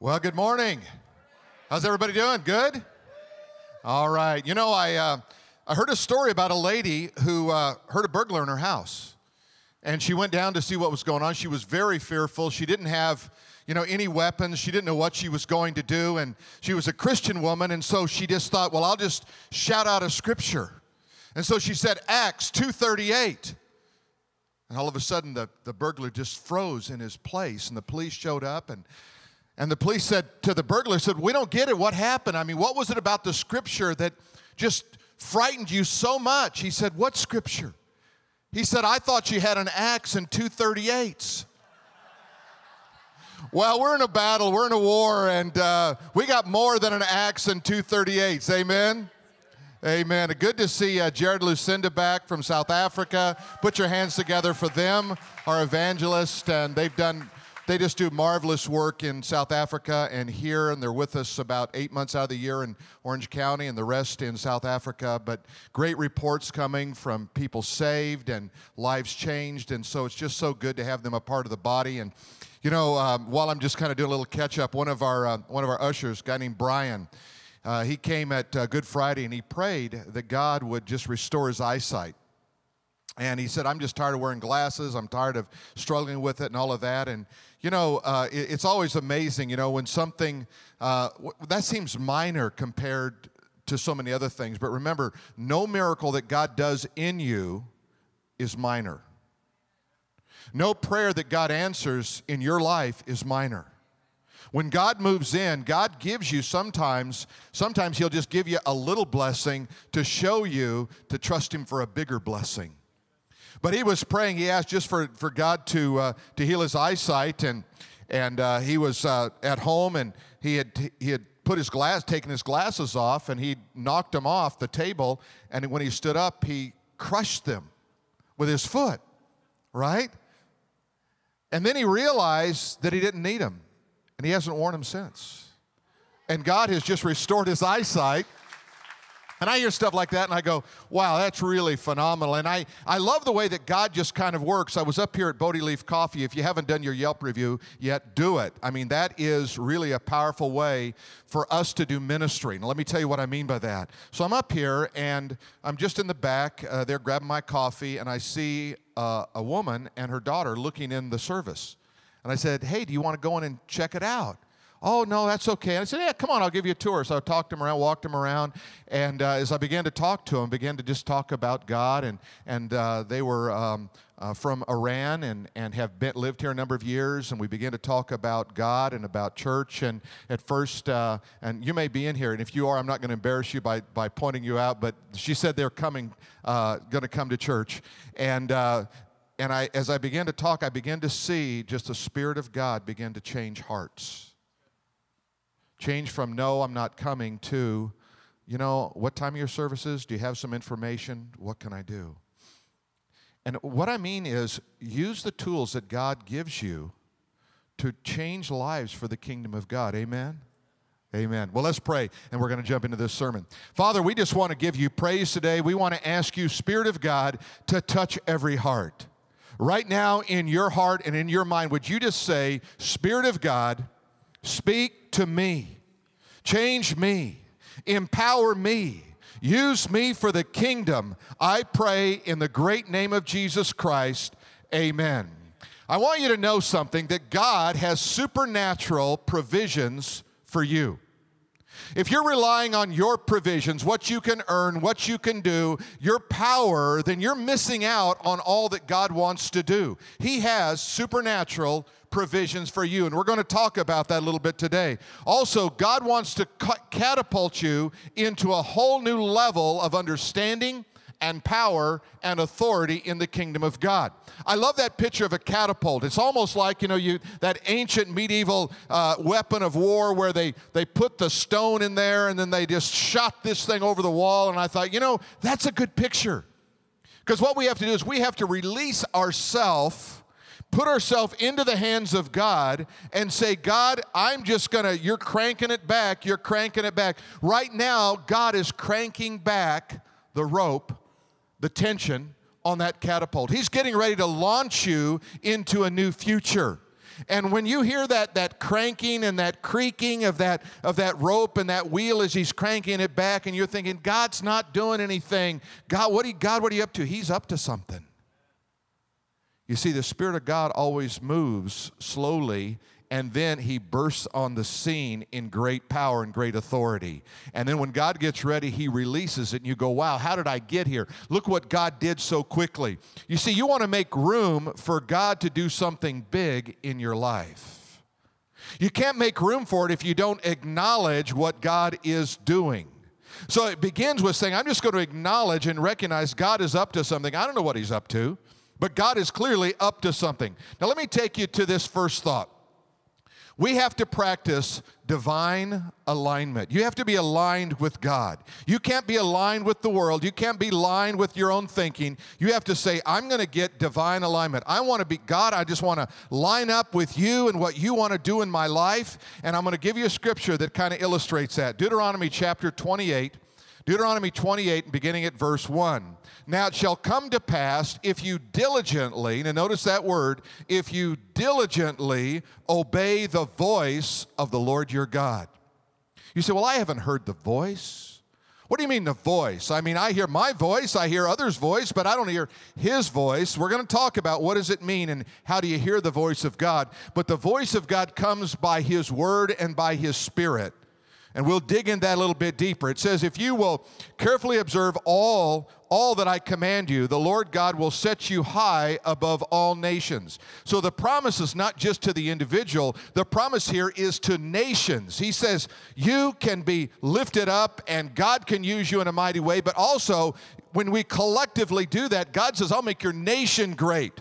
Well, good morning. How's everybody doing? Good? All right. You know, I, uh, I heard a story about a lady who uh, heard a burglar in her house. And she went down to see what was going on. She was very fearful. She didn't have, you know, any weapons. She didn't know what she was going to do. And she was a Christian woman. And so she just thought, well, I'll just shout out a scripture. And so she said, Acts 238. And all of a sudden, the, the burglar just froze in his place. And the police showed up and and the police said to the burglar, said, We don't get it. What happened? I mean, what was it about the scripture that just frightened you so much? He said, What scripture? He said, I thought you had an axe and two 38s. Well, we're in a battle, we're in a war, and uh, we got more than an axe and two 38s. Amen? Amen. Good to see uh, Jared Lucinda back from South Africa. Put your hands together for them, our evangelist, and they've done they just do marvelous work in South Africa and here, and they're with us about eight months out of the year in Orange County and the rest in South Africa. But great reports coming from people saved and lives changed, and so it's just so good to have them a part of the body. And you know, um, while I'm just kind of doing a little catch up, one of our uh, one of our ushers, a guy named Brian. Uh, he came at uh, Good Friday and he prayed that God would just restore his eyesight. And he said, I'm just tired of wearing glasses. I'm tired of struggling with it and all of that. And, you know, uh, it, it's always amazing, you know, when something uh, w- that seems minor compared to so many other things. But remember, no miracle that God does in you is minor. No prayer that God answers in your life is minor. When God moves in, God gives you sometimes, sometimes He'll just give you a little blessing to show you to trust Him for a bigger blessing. But he was praying. He asked just for, for God to, uh, to heal his eyesight. And, and uh, he was uh, at home and he had, he had put his glass, taken his glasses off, and he knocked them off the table. And when he stood up, he crushed them with his foot, right? And then he realized that he didn't need them. And he hasn't worn them since. And God has just restored his eyesight. And I hear stuff like that and I go, wow, that's really phenomenal. And I, I love the way that God just kind of works. I was up here at Bodie Leaf Coffee. If you haven't done your Yelp review yet, do it. I mean, that is really a powerful way for us to do ministry. Now, let me tell you what I mean by that. So I'm up here and I'm just in the back uh, there grabbing my coffee and I see uh, a woman and her daughter looking in the service. And I said, hey, do you want to go in and check it out? Oh, no, that's okay. And I said, Yeah, come on, I'll give you a tour. So I talked him around, walked him around. And uh, as I began to talk to him, began to just talk about God. And, and uh, they were um, uh, from Iran and, and have been, lived here a number of years. And we began to talk about God and about church. And at first, uh, and you may be in here, and if you are, I'm not going to embarrass you by, by pointing you out, but she said they're coming, uh, going to come to church. And uh, and I, as I began to talk, I began to see just the Spirit of God begin to change hearts Change from no, I'm not coming to, you know, what time of your services? Do you have some information? What can I do? And what I mean is use the tools that God gives you to change lives for the kingdom of God. Amen? Amen. Well, let's pray, and we're going to jump into this sermon. Father, we just want to give you praise today. We want to ask you, Spirit of God, to touch every heart. Right now, in your heart and in your mind, would you just say, Spirit of God, Speak to me, change me, empower me, use me for the kingdom. I pray in the great name of Jesus Christ. Amen. I want you to know something that God has supernatural provisions for you. If you're relying on your provisions, what you can earn, what you can do, your power, then you're missing out on all that God wants to do. He has supernatural provisions for you. And we're going to talk about that a little bit today. Also, God wants to catapult you into a whole new level of understanding and power and authority in the kingdom of God. I love that picture of a catapult. It's almost like, you know, you that ancient medieval uh, weapon of war where they, they put the stone in there and then they just shot this thing over the wall. And I thought, you know, that's a good picture. Because what we have to do is we have to release ourselves put ourselves into the hands of God and say, God, I'm just gonna, you're cranking it back, you're cranking it back. Right now, God is cranking back the rope, the tension on that catapult. He's getting ready to launch you into a new future. And when you hear that, that cranking and that creaking of that, of that rope and that wheel as he's cranking it back, and you're thinking, God's not doing anything. God, what are you, God, what are you up to? He's up to something. You see, the Spirit of God always moves slowly and then he bursts on the scene in great power and great authority. And then when God gets ready, he releases it, and you go, Wow, how did I get here? Look what God did so quickly. You see, you want to make room for God to do something big in your life. You can't make room for it if you don't acknowledge what God is doing. So it begins with saying, I'm just going to acknowledge and recognize God is up to something. I don't know what he's up to, but God is clearly up to something. Now, let me take you to this first thought. We have to practice divine alignment. You have to be aligned with God. You can't be aligned with the world. You can't be aligned with your own thinking. You have to say, I'm going to get divine alignment. I want to be God. I just want to line up with you and what you want to do in my life. And I'm going to give you a scripture that kind of illustrates that. Deuteronomy chapter 28. Deuteronomy 28, beginning at verse 1. Now it shall come to pass if you diligently, now notice that word, if you diligently obey the voice of the Lord your God. You say, Well, I haven't heard the voice. What do you mean the voice? I mean, I hear my voice, I hear others' voice, but I don't hear his voice. We're going to talk about what does it mean and how do you hear the voice of God. But the voice of God comes by his word and by his spirit. And we'll dig in that a little bit deeper. It says, If you will carefully observe all, all that I command you, the Lord God will set you high above all nations. So the promise is not just to the individual, the promise here is to nations. He says, You can be lifted up and God can use you in a mighty way, but also when we collectively do that, God says, I'll make your nation great.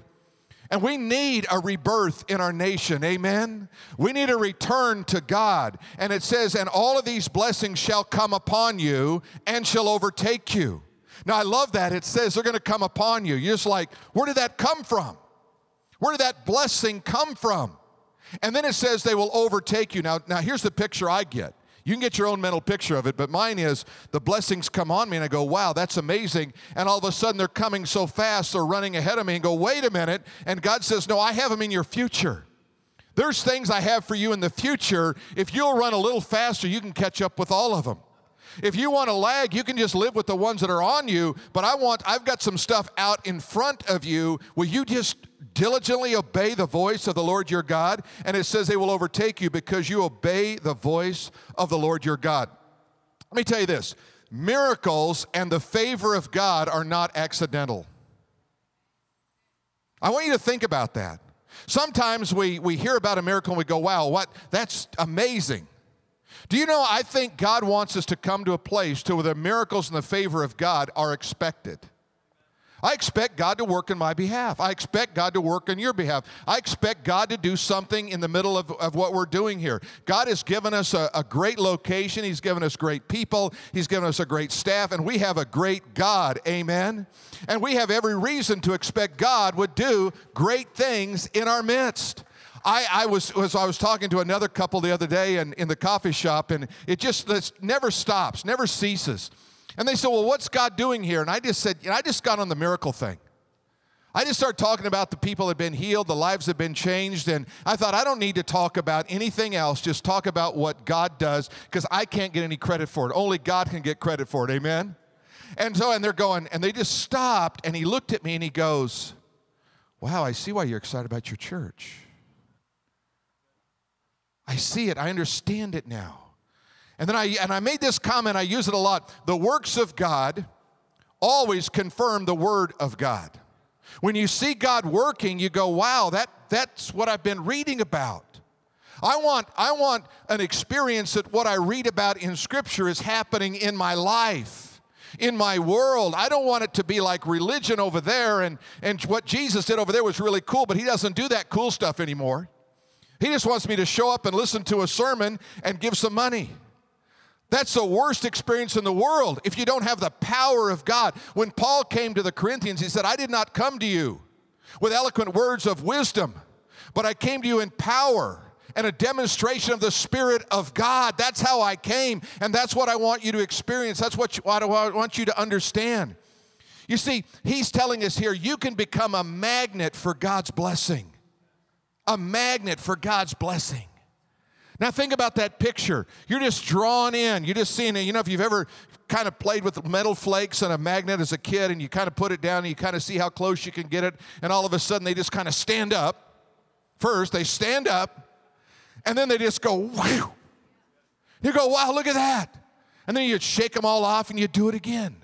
And we need a rebirth in our nation. Amen. We need a return to God. And it says, And all of these blessings shall come upon you and shall overtake you. Now, I love that. It says they're going to come upon you. You're just like, Where did that come from? Where did that blessing come from? And then it says they will overtake you. Now, now here's the picture I get. You can get your own mental picture of it, but mine is the blessings come on me and I go, wow, that's amazing. And all of a sudden they're coming so fast, they're running ahead of me and go, wait a minute. And God says, no, I have them in your future. There's things I have for you in the future. If you'll run a little faster, you can catch up with all of them. If you want to lag, you can just live with the ones that are on you, but I want I've got some stuff out in front of you. Will you just diligently obey the voice of the Lord your God. And it says they will overtake you because you obey the voice of the Lord your God. Let me tell you this miracles and the favor of God are not accidental. I want you to think about that. Sometimes we, we hear about a miracle and we go, wow, what? That's amazing. Do you know, I think God wants us to come to a place to where the miracles and the favor of God are expected. I expect God to work in my behalf. I expect God to work on your behalf. I expect God to do something in the middle of, of what we're doing here. God has given us a, a great location, He's given us great people, He's given us a great staff, and we have a great God. Amen. And we have every reason to expect God would do great things in our midst. I, I was, was, I was talking to another couple the other day in, in the coffee shop, and it just never stops, never ceases. And they said, Well, what's God doing here? And I just said, you know, I just got on the miracle thing. I just started talking about the people that have been healed, the lives have been changed, and I thought I don't need to talk about anything else, just talk about what God does, because I can't get any credit for it. Only God can get credit for it, amen? And so, and they're going, and they just stopped, and he looked at me and he goes, Wow, I see why you're excited about your church. I see it, I understand it now. And then I and I made this comment, I use it a lot. The works of God always confirm the word of God. When you see God working, you go, "Wow, that that's what I've been reading about." I want I want an experience that what I read about in scripture is happening in my life in my world. I don't want it to be like religion over there, and, and what Jesus did over there was really cool, but he doesn't do that cool stuff anymore. He just wants me to show up and listen to a sermon and give some money. That's the worst experience in the world if you don't have the power of God. When Paul came to the Corinthians, he said, I did not come to you with eloquent words of wisdom, but I came to you in power and a demonstration of the Spirit of God. That's how I came, and that's what I want you to experience. That's what, you, what I want you to understand. You see, he's telling us here you can become a magnet for God's blessing. a magnet for God's blessing. Now, think about that picture. You're just drawn in. You're just seeing it. You know, if you've ever kind of played with metal flakes and a magnet as a kid and you kind of put it down and you kind of see how close you can get it, and all of a sudden they just kind of stand up. First, they stand up, and then they just go, wow. You go, wow, look at that. And then you shake them all off and you do it again.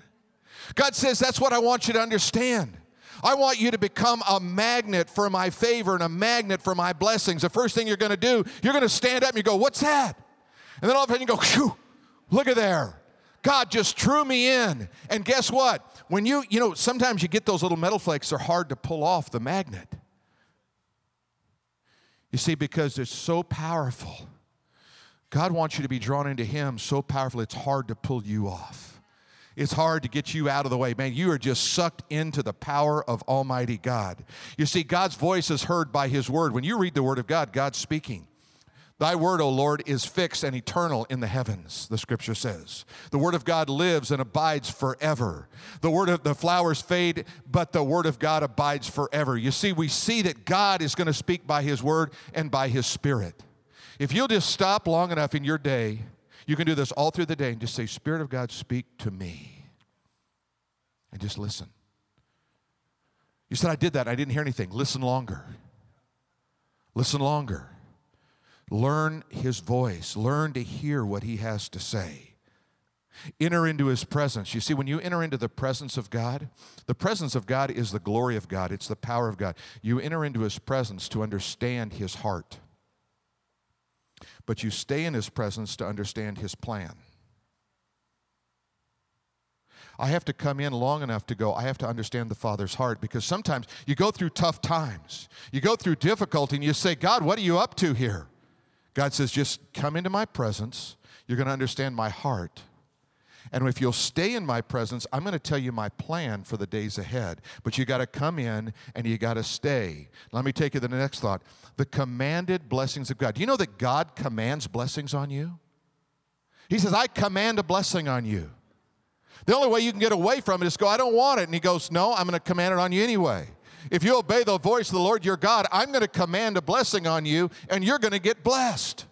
God says, that's what I want you to understand. I want you to become a magnet for my favor and a magnet for my blessings. The first thing you're going to do, you're going to stand up and you go, What's that? And then all of a sudden you go, Phew, look at there. God just drew me in. And guess what? When you, you know, sometimes you get those little metal flakes, they're hard to pull off the magnet. You see, because they're so powerful. God wants you to be drawn into Him so powerful, it's hard to pull you off it's hard to get you out of the way. Man, you are just sucked into the power of Almighty God. You see, God's voice is heard by His Word. When you read the Word of God, God's speaking. Thy word, O Lord, is fixed and eternal in the heavens, the scripture says. The word of God lives and abides forever. The word of the flowers fade, but the word of God abides forever. You see, we see that God is going to speak by his word and by his spirit. If you'll just stop long enough in your day you can do this all through the day and just say, Spirit of God, speak to me. And just listen. You said, I did that. I didn't hear anything. Listen longer. Listen longer. Learn his voice. Learn to hear what he has to say. Enter into his presence. You see, when you enter into the presence of God, the presence of God is the glory of God, it's the power of God. You enter into his presence to understand his heart but you stay in His presence to understand His plan. I have to come in long enough to go, I have to understand the Father's heart because sometimes you go through tough times, you go through difficulty, and you say, God, what are you up to here? God says, just come into my presence. You're going to understand my heart. And if you'll stay in my presence, I'm going to tell you my plan for the days ahead. But you got to come in and you got to stay. Let me take you to the next thought the commanded blessings of God. Do you know that God commands blessings on you? He says, I command a blessing on you. The only way you can get away from it is go, I don't want it. And he goes, No, I'm going to command it on you anyway. If you obey the voice of the Lord your God, I'm going to command a blessing on you and you're going to get blessed.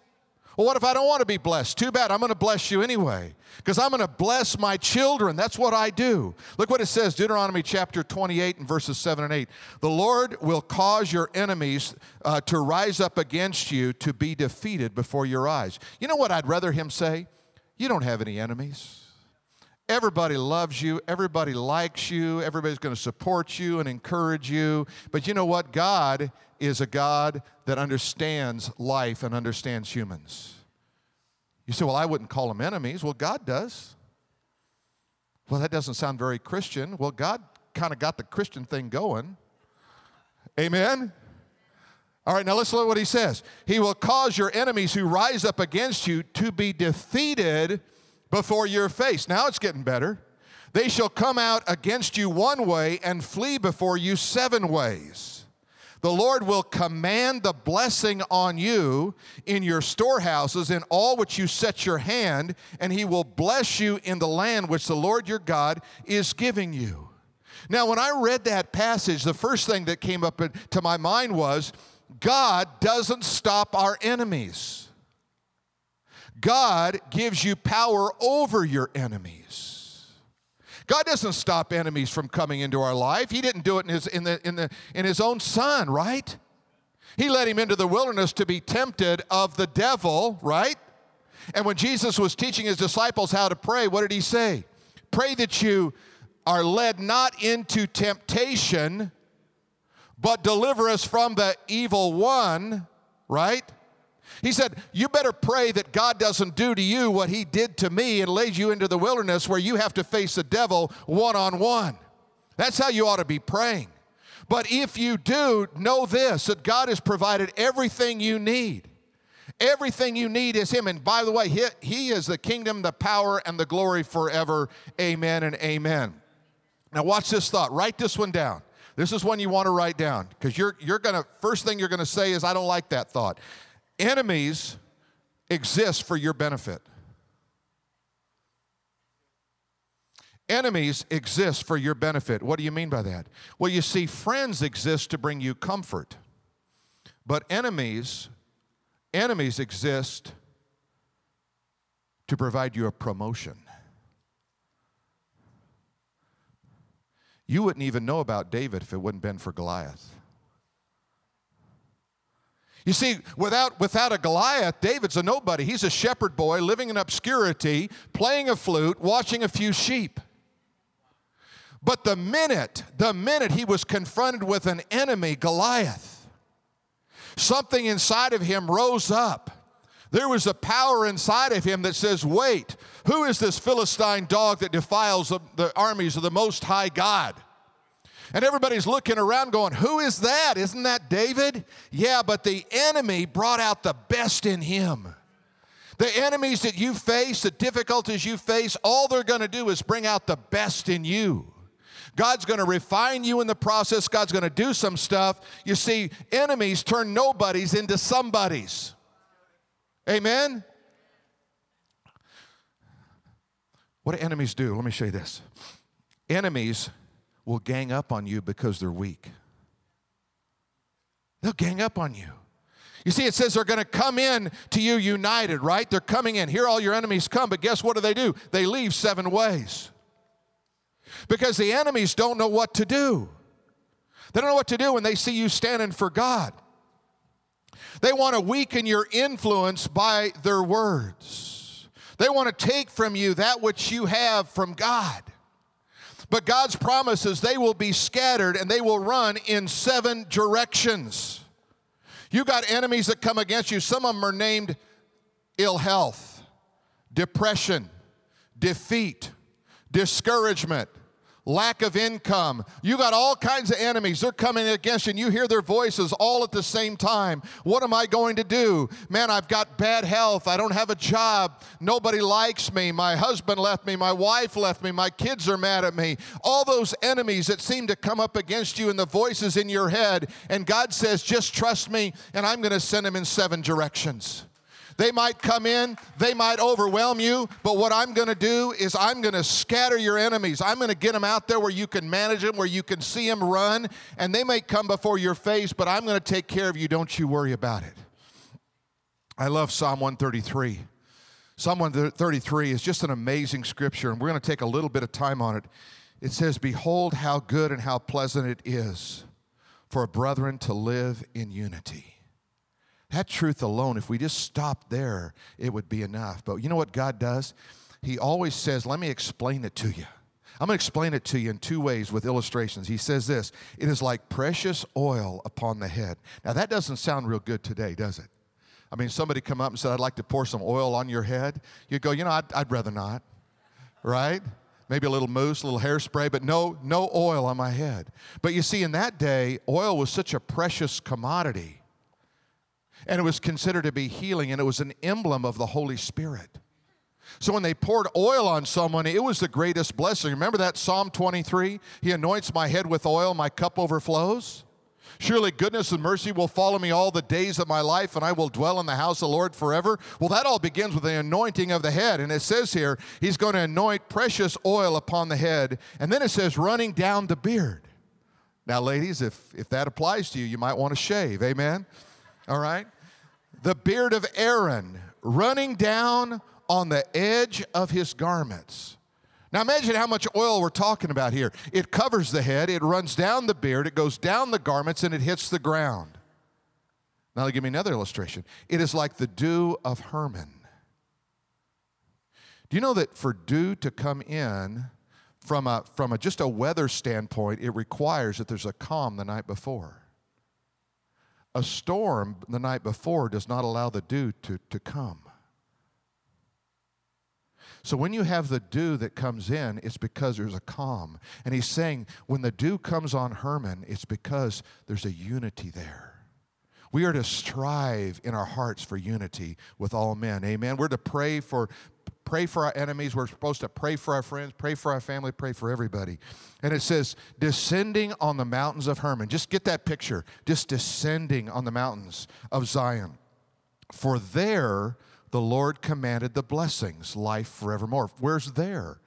Well, what if I don't want to be blessed? Too bad. I'm going to bless you anyway because I'm going to bless my children. That's what I do. Look what it says Deuteronomy chapter 28 and verses 7 and 8. The Lord will cause your enemies uh, to rise up against you to be defeated before your eyes. You know what I'd rather him say? You don't have any enemies. Everybody loves you. Everybody likes you. Everybody's going to support you and encourage you. But you know what? God is a God that understands life and understands humans. You say, well, I wouldn't call them enemies. Well, God does. Well, that doesn't sound very Christian. Well, God kind of got the Christian thing going. Amen? All right, now let's look at what he says. He will cause your enemies who rise up against you to be defeated before your face. Now it's getting better. They shall come out against you one way and flee before you seven ways. The Lord will command the blessing on you in your storehouses in all which you set your hand, and He will bless you in the land which the Lord your God is giving you. Now, when I read that passage, the first thing that came up to my mind was God doesn't stop our enemies. God gives you power over your enemies. God doesn't stop enemies from coming into our life. He didn't do it in his, in the, in the, in his own son, right? He led him into the wilderness to be tempted of the devil, right? And when Jesus was teaching his disciples how to pray, what did he say? Pray that you are led not into temptation, but deliver us from the evil one, right? He said, You better pray that God doesn't do to you what he did to me and lays you into the wilderness where you have to face the devil one on one. That's how you ought to be praying. But if you do, know this that God has provided everything you need. Everything you need is Him. And by the way, He, he is the kingdom, the power, and the glory forever. Amen and amen. Now, watch this thought. Write this one down. This is one you want to write down because you're, you're going to, first thing you're going to say is, I don't like that thought. Enemies exist for your benefit. Enemies exist for your benefit. What do you mean by that? Well, you see, friends exist to bring you comfort, But enemies, enemies exist to provide you a promotion. You wouldn't even know about David if it wouldn't been for Goliath. You see, without, without a Goliath, David's a nobody. He's a shepherd boy living in obscurity, playing a flute, watching a few sheep. But the minute, the minute he was confronted with an enemy, Goliath, something inside of him rose up. There was a power inside of him that says, Wait, who is this Philistine dog that defiles the armies of the Most High God? And everybody's looking around going, Who is that? Isn't that David? Yeah, but the enemy brought out the best in him. The enemies that you face, the difficulties you face, all they're going to do is bring out the best in you. God's going to refine you in the process. God's going to do some stuff. You see, enemies turn nobodies into somebodies. Amen? What do enemies do? Let me show you this. Enemies will gang up on you because they're weak. They'll gang up on you. You see, it says they're going to come in to you united, right? They're coming in. Here, all your enemies come, but guess what do they do? They leave seven ways. Because the enemies don't know what to do. They don't know what to do when they see you standing for God. They want to weaken your influence by their words. They want to take from you that which you have from God. But God's promises they will be scattered and they will run in seven directions. You got enemies that come against you. Some of them are named ill health, depression, defeat, discouragement, lack of income. You got all kinds of enemies. They're coming against you, and you hear their voices all at the same time. What am I going to do? Man, I've got bad health. I don't have a job. Nobody likes me. My husband left me. My wife left me. My kids are mad at me. All those enemies that seem to come up against you and the voices in your head. And God says, just trust me, and I'm going to send them in seven directions. They might come in, they might overwhelm you, but what I'm going to do is I'm going to scatter your enemies. I'm going to get them out there where you can manage them, where you can see them run, and they may come before your face, but I'm going to take care of you. Don't you worry about it. I love Psalm 133. Psalm 133 is just an amazing scripture, and we're going to take a little bit of time on it. It says, Behold, how good and how pleasant it is for a brethren to live in unity. That truth alone, if we just stop there, it would be enough. But you know what God does? He always says, Let me explain it to you. I'm going to explain it to you in two ways with illustrations. He says this it is like precious oil upon the head. Now, that doesn't sound real good today, does it? I mean, somebody come up and said, I'd like to pour some oil on your head. You'd go, You know, I'd, I'd rather not, right? Maybe a little mousse, a little hairspray, but no, no oil on my head. But you see, in that day, oil was such a precious commodity and it was considered to be healing, and it was an emblem of the Holy Spirit. So when they poured oil on someone, it was the greatest blessing. Remember that Psalm 23? He anoints my head with oil, my cup overflows. Surely goodness and mercy will follow me all the days of my life, and I will dwell in the house of the Lord forever. Well, that all begins with the anointing of the head. And it says here, He's going to anoint precious oil upon the head. And then it says, running down the beard. Now, ladies, if, if that applies to you, you might want to shave. Amen? All right? The beard of Aaron running down on the edge of his garments. Now imagine how much oil we're talking about here. It covers the head, it runs down the beard, it goes down the garments, and it hits the ground. Now, give me another illustration. It is like the dew of Hermon. Do you know that for dew to come in from, a, from a, just a weather standpoint, it requires that there's a calm the night before? A storm the night before does not allow the dew to, to come. So when you have the dew that comes in, it's because there's a calm. And he's saying when the dew comes on Hermon, it's because there's a unity there. We are to strive in our hearts for unity with all men. Amen. We're to pray for pray for our enemies. We're supposed to pray for our friends, pray for our family, pray for everybody. And it says, descending on the mountains of Hermon. Just get that picture. Just descending on the mountains of Zion. For there the Lord commanded the blessings, life forevermore. Where's there?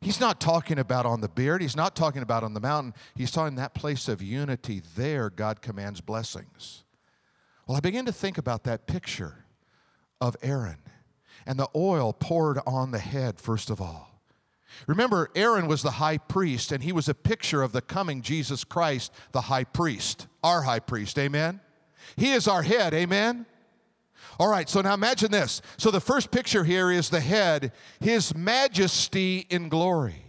He's not talking about on the beard. He's not talking about on the mountain. He's talking that place of unity. There, God commands blessings. Well, I began to think about that picture of Aaron and the oil poured on the head, first of all. Remember, Aaron was the high priest, and he was a picture of the coming Jesus Christ, the high priest, our high priest. Amen? He is our head. Amen? All right, so now imagine this. So the first picture here is the head, his majesty in glory.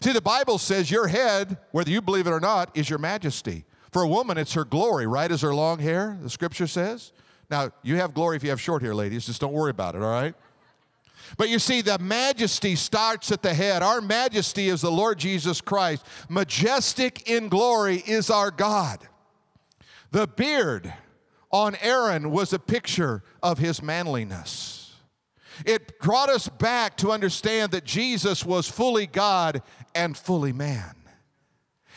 See, the Bible says your head, whether you believe it or not, is your majesty. For a woman, it's her glory, right? Is her long hair, the scripture says. Now, you have glory if you have short hair, ladies. Just don't worry about it, all right? But you see, the majesty starts at the head. Our majesty is the Lord Jesus Christ. Majestic in glory is our God. The beard on Aaron was a picture of his manliness. It brought us back to understand that Jesus was fully God and fully man.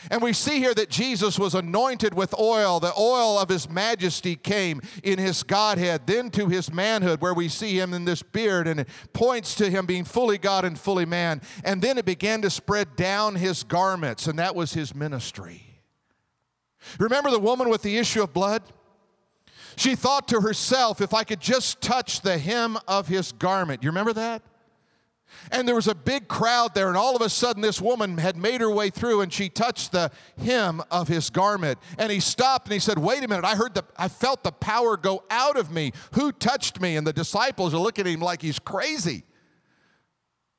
And we see here that Jesus was anointed with oil. The oil of his majesty came in his Godhead, then to his manhood, where we see him in this beard, and it points to him being fully God and fully man. And then it began to spread down his garments, and that was his ministry. Remember the woman with the issue of blood? She thought to herself, if I could just touch the hem of his garment. You remember that? And there was a big crowd there, and all of a sudden, this woman had made her way through and she touched the hem of his garment. And he stopped and he said, Wait a minute, I heard the, I felt the power go out of me. Who touched me? And the disciples are looking at him like he's crazy.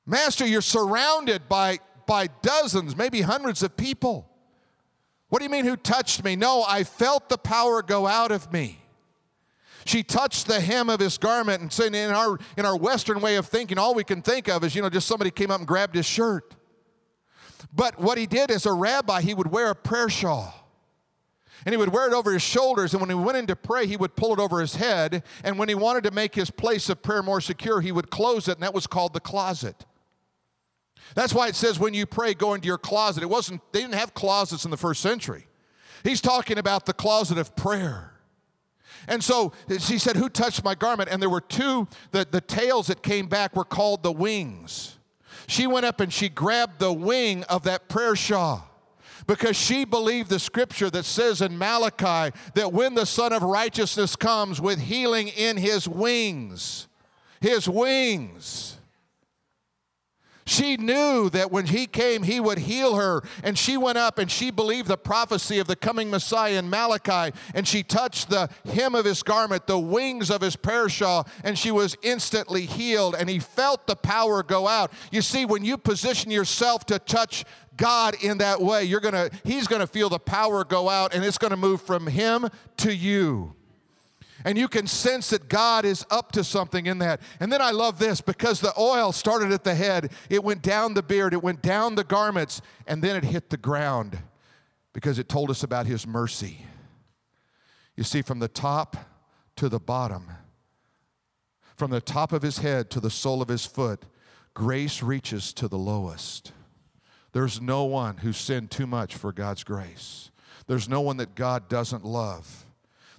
Master, you're surrounded by, by dozens, maybe hundreds of people. What do you mean, who touched me? No, I felt the power go out of me. She touched the hem of his garment, and saying in our in our Western way of thinking, all we can think of is, you know, just somebody came up and grabbed his shirt. But what he did as a rabbi, he would wear a prayer shawl. And he would wear it over his shoulders, and when he went in to pray, he would pull it over his head. And when he wanted to make his place of prayer more secure, he would close it, and that was called the closet. That's why it says when you pray, go into your closet. It wasn't, they didn't have closets in the first century. He's talking about the closet of prayer. And so she said, Who touched my garment? And there were two, the, the tails that came back were called the wings. She went up and she grabbed the wing of that prayer shawl because she believed the scripture that says in Malachi that when the Son of Righteousness comes with healing in his wings, his wings. She knew that when he came, he would heal her. And she went up and she believed the prophecy of the coming Messiah in Malachi. And she touched the hem of his garment, the wings of his prayer shawl, and she was instantly healed. And he felt the power go out. You see, when you position yourself to touch God in that way, you're gonna, he's gonna feel the power go out and it's gonna move from him to you. And you can sense that God is up to something in that. And then I love this because the oil started at the head, it went down the beard, it went down the garments, and then it hit the ground because it told us about His mercy. You see, from the top to the bottom, from the top of his head to the sole of his foot, grace reaches to the lowest. There's no one who sinned too much for God's grace. There's no one that God doesn't love.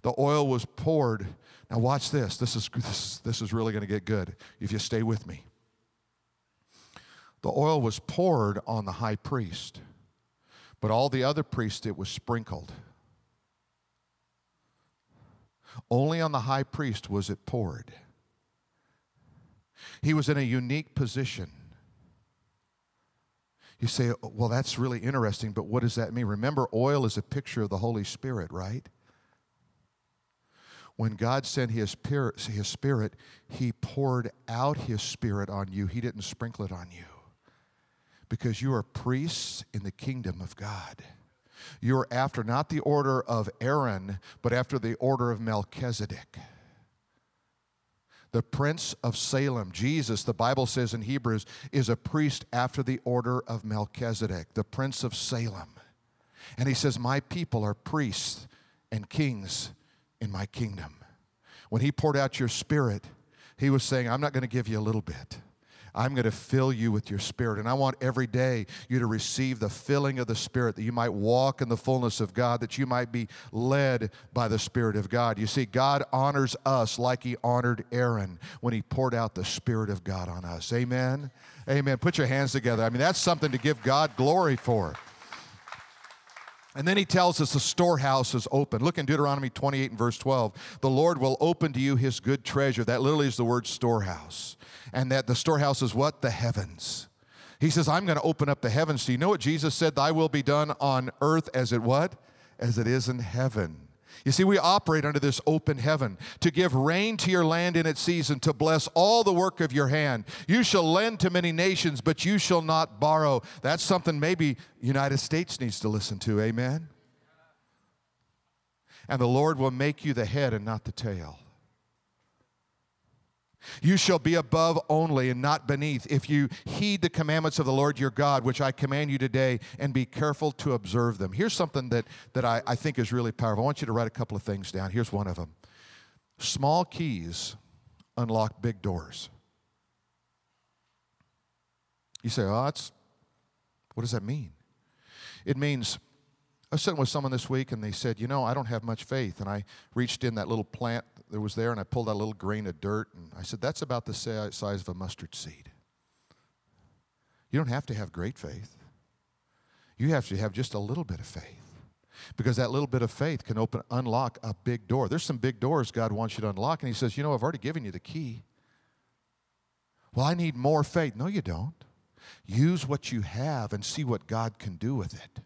The oil was poured. Now, watch this. This is, this, this is really going to get good if you stay with me. The oil was poured on the high priest, but all the other priests, it was sprinkled. Only on the high priest was it poured. He was in a unique position. You say, well, that's really interesting, but what does that mean? Remember, oil is a picture of the Holy Spirit, right? When God sent his spirit, his spirit, he poured out his spirit on you. He didn't sprinkle it on you. Because you are priests in the kingdom of God. You're after not the order of Aaron, but after the order of Melchizedek. The prince of Salem, Jesus, the Bible says in Hebrews, is a priest after the order of Melchizedek, the prince of Salem. And he says, My people are priests and kings in my kingdom. When He poured out your spirit, He was saying, I'm not going to give you a little bit. I'm going to fill you with your spirit. And I want every day you to receive the filling of the spirit, that you might walk in the fullness of God, that you might be led by the spirit of God. You see, God honors us like he honored Aaron when he poured out the spirit of God on us. Amen. Amen. Put your hands together. I mean, that's something to give God glory for. And then he tells us the storehouse is open. Look in Deuteronomy 28 and verse 12. The Lord will open to you his good treasure. That literally is the word storehouse. And that the storehouse is what? The heavens. He says, I'm going to open up the heavens. Do you know what Jesus said? Thy will be done on earth as it what? As it is in heaven. You see, we operate under this open heaven to give rain to your land in its season, to bless all the work of your hand. You shall lend to many nations, but you shall not borrow. That's something maybe United States needs to listen to. Amen. And the Lord will make you the head and not the tail. You shall be above only and not beneath if you heed the commandments of the Lord your God, which I command you today, and be careful to observe them. Here's something that, that I, I think is really powerful. I want you to write a couple of things down. Here's one of them Small keys unlock big doors. You say, oh, that's, what does that mean? It means, I was sitting with someone this week and they said, you know, I don't have much faith. And I reached in that little plant that was there and I pulled out a little grain of dirt and I said, That's about the size of a mustard seed. You don't have to have great faith. You have to have just a little bit of faith. Because that little bit of faith can open, unlock a big door. There's some big doors God wants you to unlock, and He says, You know, I've already given you the key. Well, I need more faith. No, you don't. Use what you have and see what God can do with it.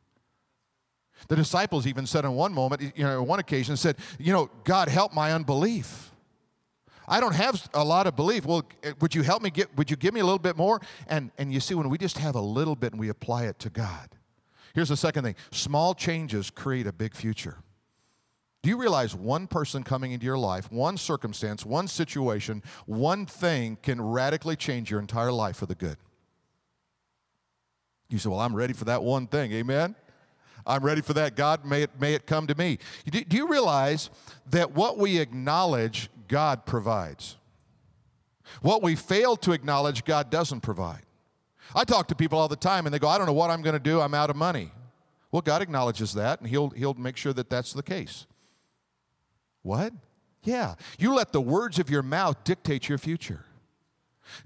The disciples even said on one moment, you know, on one occasion, said, You know, God, help my unbelief. I don't have a lot of belief. Well, eh, would you help me get, would you give me a little bit more? And, and you see, when we just have a little bit and we apply it to God. Here's the second thing small changes create a big future. Do you realize one person coming into your life, one circumstance, one situation, one thing can radically change your entire life for the good? You say, Well, I'm ready for that one thing. Amen? I'm ready for that. God, may it, may it come to me. Do, do you realize that what we acknowledge, God provides? What we fail to acknowledge, God doesn't provide. I talk to people all the time and they go, I don't know what I'm going to do. I'm out of money. Well, God acknowledges that and he'll, he'll make sure that that's the case. What? Yeah. You let the words of your mouth dictate your future.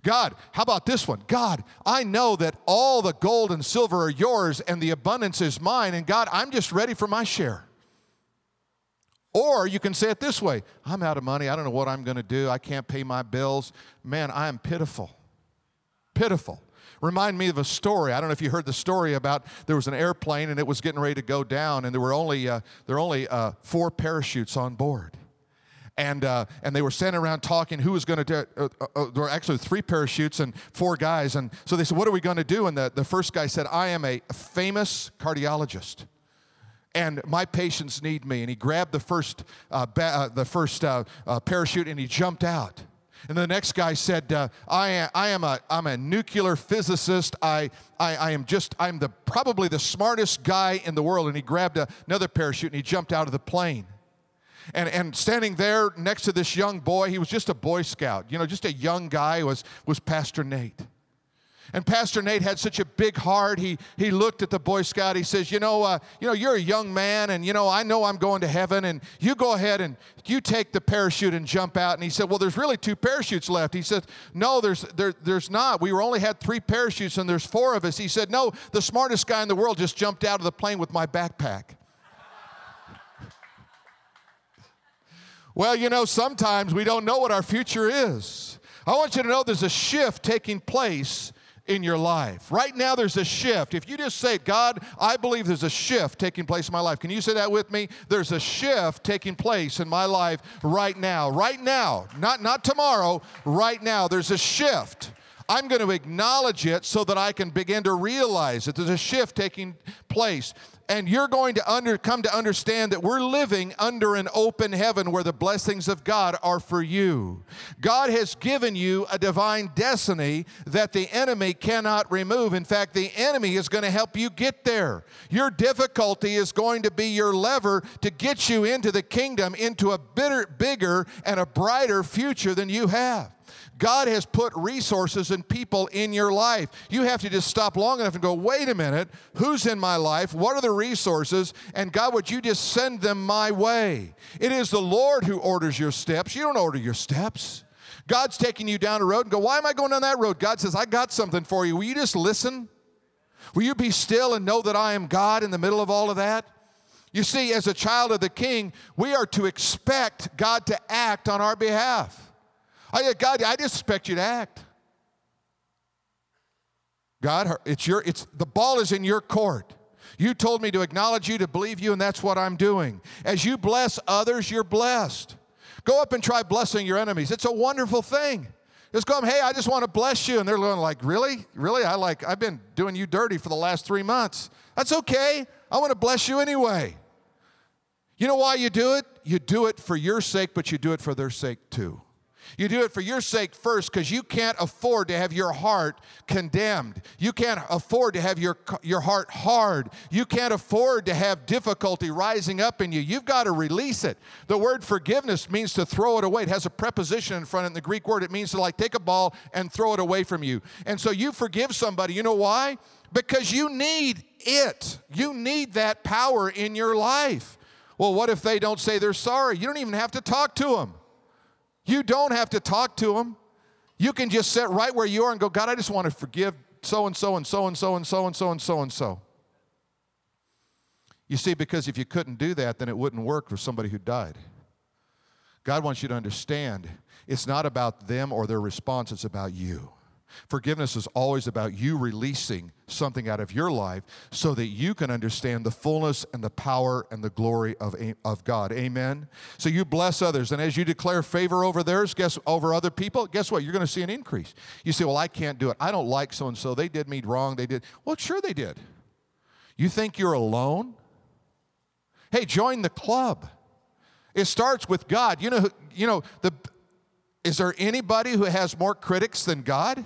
God, how about this one? God, I know that all the gold and silver are yours and the abundance is mine. And God, I'm just ready for my share. Or you can say it this way I'm out of money. I don't know what I'm going to do. I can't pay my bills. Man, I am pitiful. Pitiful. Remind me of a story. I don't know if you heard the story about there was an airplane and it was getting ready to go down, and there were only, uh, there were only uh, four parachutes on board and uh, and they were standing around talking who was going to uh, uh, uh, there were actually three parachutes and four guys and so they said what are we going to do and the, the first guy said i am a famous cardiologist and my patients need me and he grabbed the first uh, ba- uh, the first parachute and he jumped out and the next guy said, uh, I, am, I am a, I'm a nuclear physicist. I, I, I am just, I'm the, probably the smartest guy in the world. And he grabbed a, another parachute and he jumped out of the plane. And, and standing there next to this young boy, he was just a Boy Scout, you know, just a young guy, was, was Pastor Nate. And Pastor Nate had such a big heart. He, he looked at the Boy Scout. He says, you know, uh, you know, you're a young man, and you know, I know I'm going to heaven, and you go ahead and you take the parachute and jump out. And he said, well, there's really two parachutes left. He said, no, there's there, there's not. We were only had three parachutes, and there's four of us. He said, no, the smartest guy in the world just jumped out of the plane with my backpack. Well, you know, sometimes we don't know what our future is. I want you to know there's a shift taking place in your life. Right now, there's a shift. If you just say, God, I believe there's a shift taking place in my life. Can you say that with me? There's a shift taking place in my life right now. Right now, not, not tomorrow, right now, there's a shift. I'm going to acknowledge it so that I can begin to realize that there's a shift taking place and you're going to under, come to understand that we're living under an open heaven where the blessings of God are for you. God has given you a divine destiny that the enemy cannot remove. In fact, the enemy is going to help you get there. Your difficulty is going to be your lever to get you into the kingdom, into a bitter, bigger and a brighter future than you have. God has put resources and people in your life. You have to just stop long enough and go, wait a minute, who's in my life? What are the resources? And God, would you just send them my way? It is the Lord who orders your steps. You don't order your steps. God's taking you down a road and go, why am I going down that road? God says, I got something for you. Will you just listen? Will you be still and know that I am God in the middle of all of that? You see, as a child of the king, we are to expect God to act on our behalf. I, uh, God, I just expect you to act. God, it's your, it's, the ball is in your court. You told me to acknowledge you, to believe you, and that's what I'm doing. As you bless others, you're blessed. Go up and try blessing your enemies. It's a wonderful thing. Just go hey, I just want to bless you. And they're going like, really? Really? I like, I've been doing you dirty for the last three months. That's okay. I want to bless you anyway. You know why you do it? You do it for your sake, but you do it for their sake too. You do it for your sake first because you can't afford to have your heart condemned. You can't afford to have your, your heart hard. You can't afford to have difficulty rising up in you. You've got to release it. The word forgiveness means to throw it away. It has a preposition in front in the Greek word. It means to like take a ball and throw it away from you. And so you forgive somebody. You know why? Because you need it. You need that power in your life. Well, what if they don't say they're sorry? You don't even have to talk to them. You don't have to talk to them. You can just sit right where you are and go, God, I just want to forgive so and so and so and so and so and so and so and so. You see, because if you couldn't do that, then it wouldn't work for somebody who died. God wants you to understand it's not about them or their response, it's about you. Forgiveness is always about you releasing something out of your life so that you can understand the fullness and the power and the glory of, of God. Amen. So you bless others, and as you declare favor over theirs, guess over other people, guess what? You're going to see an increase. You say, Well, I can't do it. I don't like so and so. They did me wrong. They did. Well, sure they did. You think you're alone? Hey, join the club. It starts with God. You know, you know, the is there anybody who has more critics than God?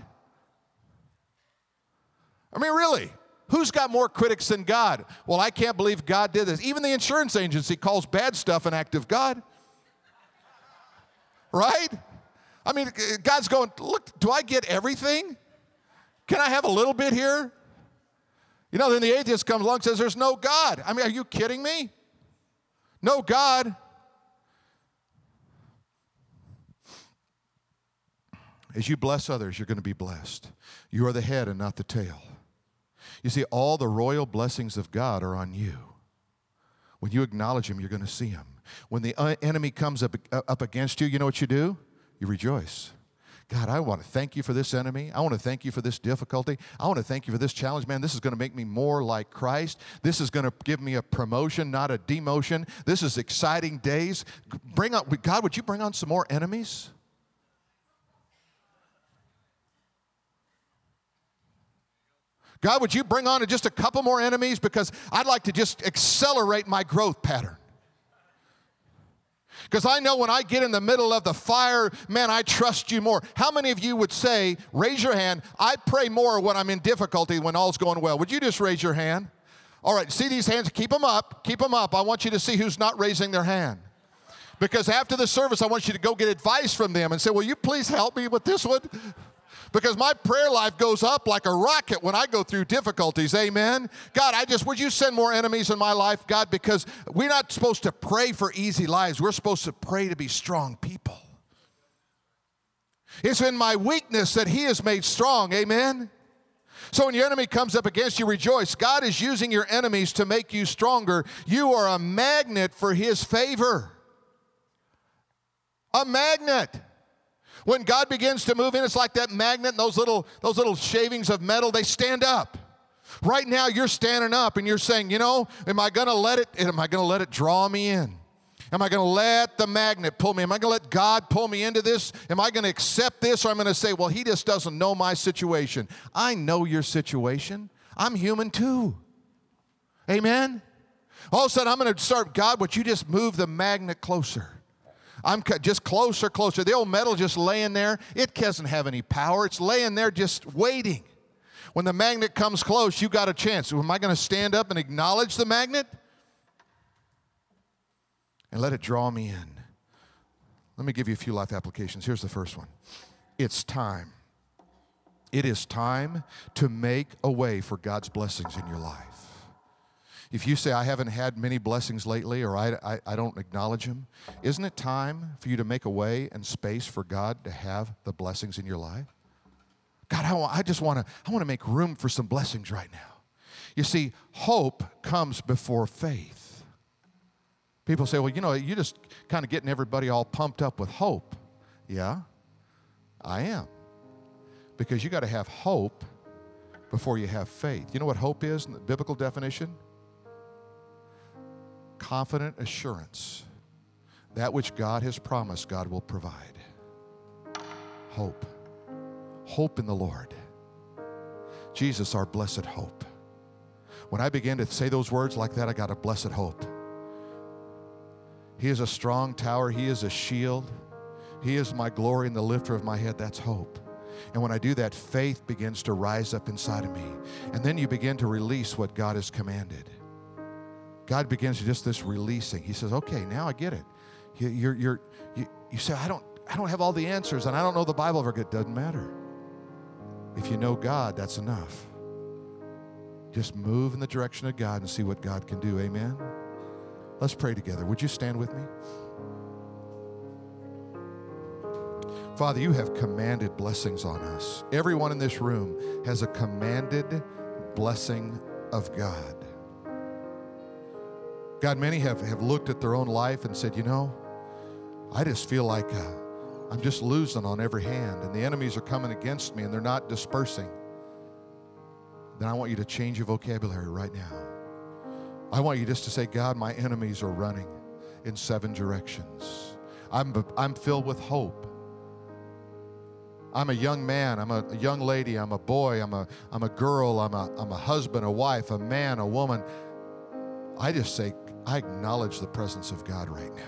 I mean, really, who's got more critics than God? Well, I can't believe God did this. Even the insurance agency calls bad stuff an act of God. Right? I mean, God's going, look, do I get everything? Can I have a little bit here? You know, then the atheist comes along and says, There's no God. I mean, are you kidding me? No God. As you bless others, you're going to be blessed. You are the head and not the tail. You see, all the royal blessings of God are on you. When you acknowledge Him, you're going to see Him. When the uh, enemy comes up, uh, up against you, you know what you do? You rejoice. God, I want to thank you for this enemy. I want to thank you for this difficulty. I want to thank you for this challenge. Man, this is going to make me more like Christ. This is going to give me a promotion, not a demotion. This is exciting days. Bring on, God, would you bring on some more enemies? God, would you bring on just a couple more enemies because I'd like to just accelerate my growth pattern. Because I know when I get in the middle of the fire, man, I trust you more. How many of you would say, raise your hand, I pray more when I'm in difficulty when all's going well? Would you just raise your hand? All right, see these hands? Keep them up. Keep them up. I want you to see who's not raising their hand. Because after the service, I want you to go get advice from them and say, Will you please help me with this one? Because my prayer life goes up like a rocket when I go through difficulties. Amen. God, I just, would you send more enemies in my life, God? Because we're not supposed to pray for easy lives, we're supposed to pray to be strong people. It's in my weakness that He is made strong. Amen. So when your enemy comes up against you, rejoice. God is using your enemies to make you stronger. You are a magnet for His favor. A magnet. When God begins to move in, it's like that magnet and those little, those little shavings of metal, they stand up. Right now, you're standing up and you're saying, you know, am I to let it, am I to let it draw me in? Am I going to let the magnet pull me? Am I going to let God pull me into this? Am I going to accept this or am I'm going to say, well, he just doesn't know my situation? I know your situation. I'm human too. Amen? All of a sudden, I'm going to start, God, would you just move the magnet closer? I'm just closer, closer. The old metal just laying there, it doesn't have any power. It's laying there just waiting. When the magnet comes close, you got a chance. Am I going to stand up and acknowledge the magnet? And let it draw me in. Let me give you a few life applications. Here's the first one it's time. It is time to make a way for God's blessings in your life. If you say, I haven't had many blessings lately or I, I, I, don't acknowledge them, isn't it time for you to make a way and space for God to have the blessings in your life? God, I, want, I just want to I want to make room for some blessings right now. You see, hope comes before faith. People say, well, you know, you're just kind of getting everybody all pumped up with hope. Yeah, I am. Because you got to have hope before you have faith. You know what hope is in the biblical definition? Confident assurance. That which God has promised, God will provide. Hope. Hope in the Lord. Jesus, our blessed hope. When I began to say those words like that, I got a blessed hope. He is a strong tower, He is a shield. He is my glory and the lifter of my head. That's hope. And when I do that, faith begins to rise up inside of me. And then you begin to release what God has commanded. God begins just this releasing. He says, okay, now I get it. You, you're, you're, you, you say, I don't, I don't have all the answers and I don't know the Bible very good. Doesn't matter. If you know God, that's enough. Just move in the direction of God and see what God can do. Amen. Let's pray together. Would you stand with me? Father, you have commanded blessings on us. Everyone in this room has a commanded blessing of God. God, many have, have looked at their own life and said, you know, I just feel like uh, I'm just losing on every hand, and the enemies are coming against me and they're not dispersing. Then I want you to change your vocabulary right now. I want you just to say, God, my enemies are running in seven directions. I'm, I'm filled with hope. I'm a young man, I'm a, a, young lady, I'm a boy, I'm a, I'm a girl, I'm a, I'm a husband, a wife, a man, a woman. I just say, I acknowledge the presence of God right now.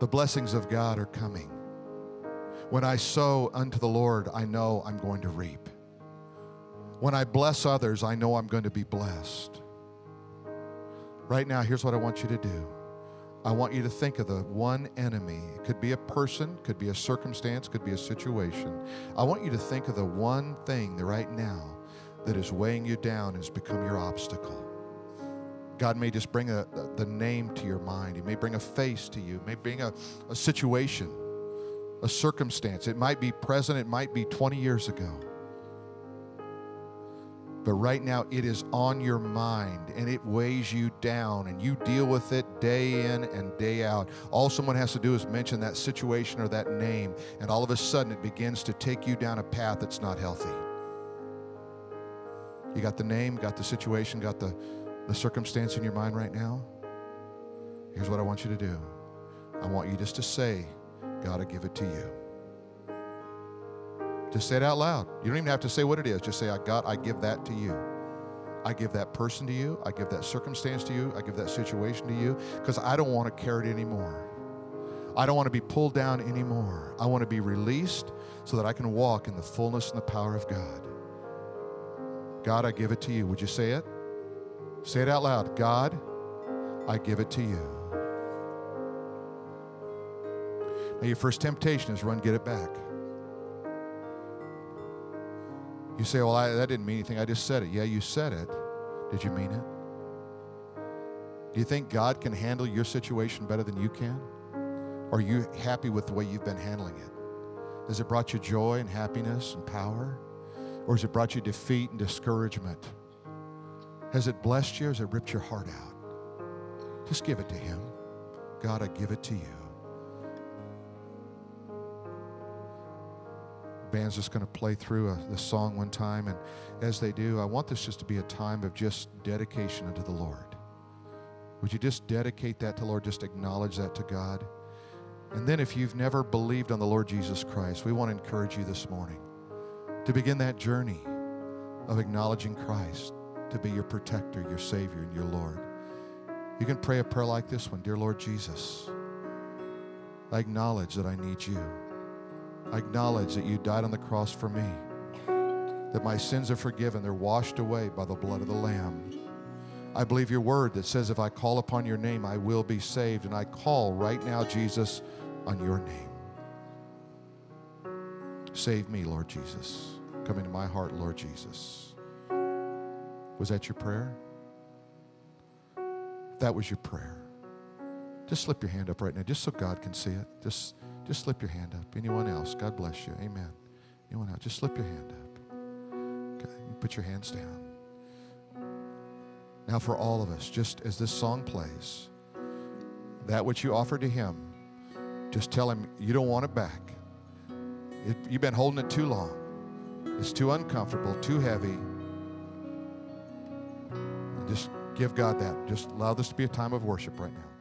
The blessings of God are coming. When I sow unto the Lord, I know I'm going to reap. When I bless others, I know I'm going to be blessed. Right now, here's what I want you to do. I want you to think of the one enemy. It could be a person, could be a circumstance, could be a situation. I want you to think of the one thing that right now that is weighing you down and has become your obstacle. God may just bring a, the name to your mind. He may bring a face to you. May bring a, a situation, a circumstance. It might be present, it might be 20 years ago. But right now, it is on your mind and it weighs you down, and you deal with it day in and day out. All someone has to do is mention that situation or that name, and all of a sudden, it begins to take you down a path that's not healthy. You got the name, got the situation, got the, the circumstance in your mind right now? Here's what I want you to do I want you just to say, God, I give it to you. Just say it out loud. You don't even have to say what it is. Just say, I God, I give that to you. I give that person to you. I give that circumstance to you. I give that situation to you because I don't want to carry it anymore. I don't want to be pulled down anymore. I want to be released so that I can walk in the fullness and the power of God. God, I give it to you. Would you say it? Say it out loud. God, I give it to you. Now, your first temptation is run, get it back. You say, well, I, that didn't mean anything. I just said it. Yeah, you said it. Did you mean it? Do you think God can handle your situation better than you can? Are you happy with the way you've been handling it? Has it brought you joy and happiness and power? Or has it brought you defeat and discouragement? Has it blessed you has it ripped your heart out? Just give it to Him. God, I give it to you. band's just going to play through a, the song one time. And as they do, I want this just to be a time of just dedication unto the Lord. Would you just dedicate that to Lord? Just acknowledge that to God. And then, if you've never believed on the Lord Jesus Christ, we want to encourage you this morning to begin that journey of acknowledging Christ to be your protector, your Savior, and your Lord. You can pray a prayer like this one Dear Lord Jesus, I acknowledge that I need you. I acknowledge that you died on the cross for me, that my sins are forgiven, they're washed away by the blood of the Lamb. I believe your word that says, if I call upon your name, I will be saved. And I call right now, Jesus, on your name. Save me, Lord Jesus. Come into my heart, Lord Jesus. Was that your prayer? If that was your prayer. Just slip your hand up right now, just so God can see it. Just just slip your hand up. Anyone else? God bless you. Amen. Anyone else? Just slip your hand up. Okay. Put your hands down. Now, for all of us, just as this song plays, that which you offered to Him, just tell Him you don't want it back. It, you've been holding it too long. It's too uncomfortable, too heavy. Just give God that. Just allow this to be a time of worship right now.